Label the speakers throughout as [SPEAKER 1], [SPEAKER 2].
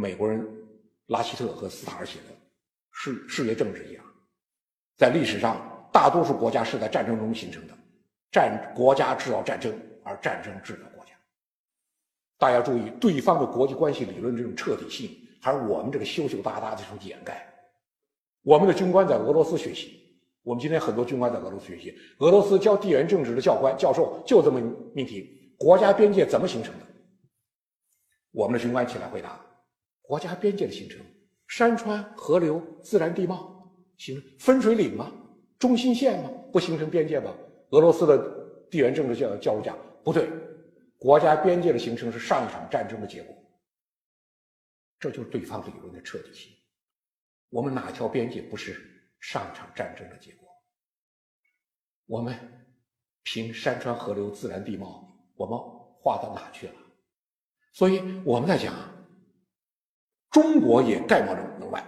[SPEAKER 1] 美国人拉希特和斯塔尔写的世世界政治一样，在历史上，大多数国家是在战争中形成的，战国家制造战争，而战争制造国家。大家注意，对方的国际关系理论这种彻底性，还是我们这个羞羞答答的这种掩盖。我们的军官在俄罗斯学习，我们今天很多军官在俄罗斯学习，俄罗斯教地缘政治的教官教授就这么命题：国家边界怎么形成的？我们的军官起来回答。国家边界的形成，山川河流、自然地貌，形成分水岭吗？中心线吗？不形成边界吗？俄罗斯的地缘政治教教授讲不对，国家边界的形成是上一场战争的结果。这就是对方理论的彻底性。我们哪条边界不是上一场战争的结果？我们凭山川河流、自然地貌，我们划到哪去了？所以我们在讲。中国也概莫能外，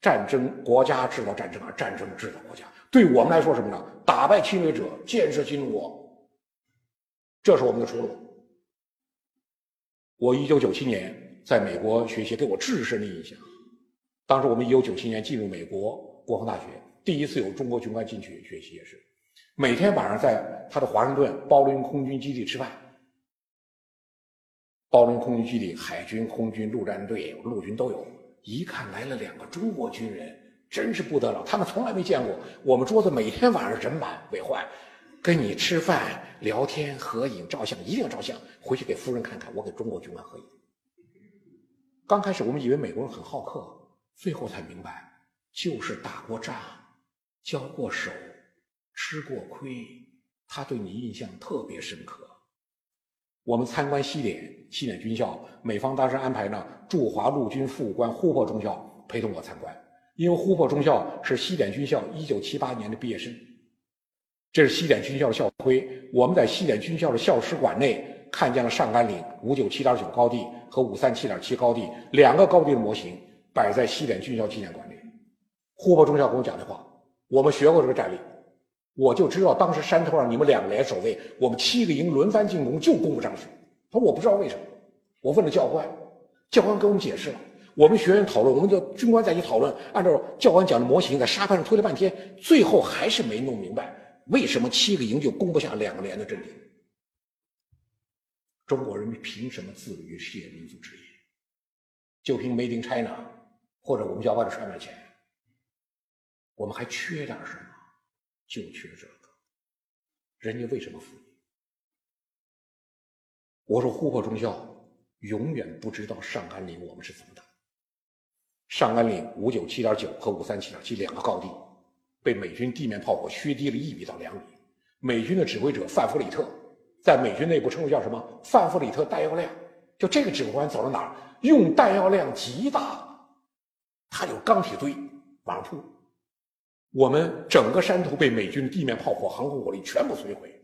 [SPEAKER 1] 战争国家制造战争，而战争制造国家。对我们来说，什么呢？打败侵略者，建设新中国，这是我们的出路。我一九九七年在美国学习，给我至深的印象。当时我们一九九七年进入美国国防大学，第一次有中国军官进去学习，也是每天晚上在他的华盛顿包伦空军基地吃饭。包伦空军基地，海军、空军、陆战队、陆军都有。一看来了两个中国军人，真是不得了。他们从来没见过我们桌子每天晚上人满为患，跟你吃饭、聊天、合影、照相，一定要照相。回去给夫人看看，我给中国军官合影。刚开始我们以为美国人很好客，最后才明白，就是打过仗、交过手、吃过亏，他对你印象特别深刻。我们参观西点，西点军校，美方当时安排呢驻华陆军副武官呼珀中校陪同我参观，因为呼珀中校是西点军校一九七八年的毕业生，这是西点军校的校徽。我们在西点军校的校史馆内看见了上甘岭五九七点九高地和五三七点七高地两个高地的模型摆在西点军校纪念馆里。呼珀中校跟我讲的话，我们学过这个战例。我就知道当时山头上你们两个连守卫，我们七个营轮番进攻就攻不上去。他说我不知道为什么，我问了教官，教官给我们解释了。我们学员讨论，我们的军官在一起讨论，按照教官讲的模型，在沙滩上推了半天，最后还是没弄明白为什么七个营就攻不下两个连的阵地。中国人民凭什么自立于世界民族之一？就凭 Made in China，或者我们叫外头赚点钱？我们还缺点什么？就缺这个，人家为什么服你？我说呼珀中校永远不知道上甘岭我们是怎么打。上甘岭五九七点九和五三七点七两个高地，被美军地面炮火削低了一米到两米。美军的指挥者范弗里特，在美军内部称呼叫什么？范弗里特弹药量。就这个指挥官走到哪儿，用弹药量极大，他有钢铁堆往上铺。我们整个山头被美军地面炮火、航空火力全部摧毁，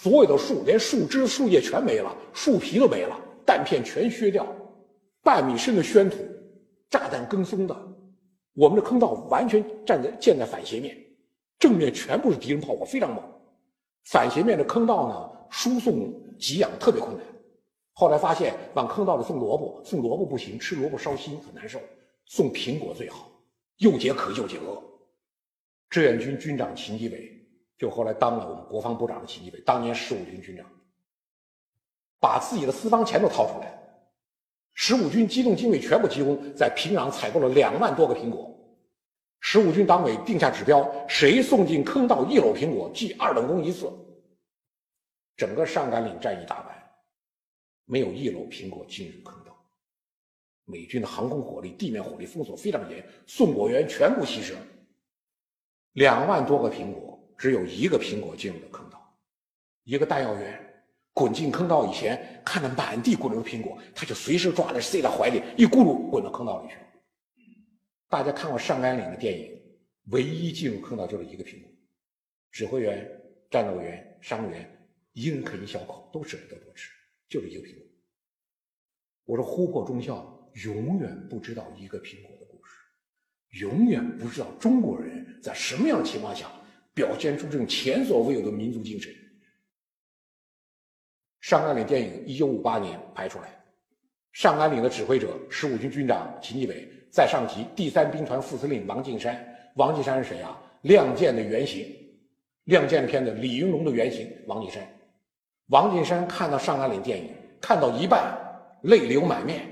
[SPEAKER 1] 所有的树连树枝、树叶全没了，树皮都没了，弹片全削掉，半米深的宣土，炸弹跟松的，我们的坑道完全站在建在反斜面，正面全部是敌人炮火，非常猛。反斜面的坑道呢，输送给养特别困难。后来发现往坑道里送萝卜，送萝卜不行，吃萝卜烧心很难受，送苹果最好，又解渴又解饿。志愿军军长秦基伟，就后来当了我们国防部长的秦基伟，当年十五军军长，把自己的私房钱都掏出来，十五军机动精锐全部集中在平壤采购了两万多个苹果，十五军党委定下指标，谁送进坑道一篓苹果，记二等功一次。整个上甘岭战役打完，没有一篓苹果进入坑道，美军的航空火力、地面火力封锁非常严，送果员全部牺牲。两万多个苹果，只有一个苹果进入了坑道。一个弹药员滚进坑道以前，看着满地滚流苹果，他就随时抓着塞在怀里，一咕噜滚到坑道里去了。大家看过上甘岭的电影，唯一进入坑道就是一个苹果。指挥员、战斗员、伤员一人啃一小口，都舍不得多吃，就是一个苹果。我说呼珀中校永远不知道一个苹果。永远不知道中国人在什么样的情况下表现出这种前所未有的民族精神。上甘岭电影一九五八年拍出来，上甘岭的指挥者，十五军军长秦基伟，在上级第三兵团副司令王敬山。王敬山是谁啊？《亮剑》的原型，《亮剑》片的李云龙的原型王敬山。王敬山看到上甘岭电影，看到一半，泪流满面，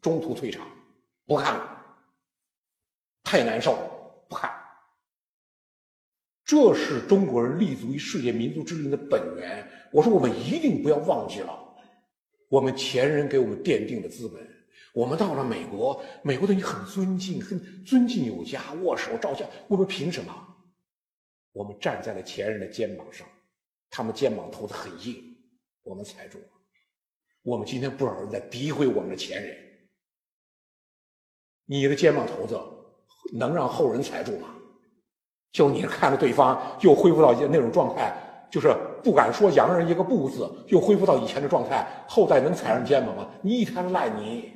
[SPEAKER 1] 中途退场，不看了，太难受，不看。这是中国人立足于世界民族之林的本源。我说，我们一定不要忘记了。我们前人给我们奠定的资本，我们到了美国，美国对你很尊敬，很尊敬有加，握手照相。我们凭什么？我们站在了前人的肩膀上，他们肩膀头子很硬，我们踩住。我们今天不少人在诋毁我们的前人，你的肩膀头子能让后人踩住吗？就你看着对方又恢复到那种状态。就是不敢说洋人一个不字，又恢复到以前的状态，后代能踩上肩膀吗？你一天赖你。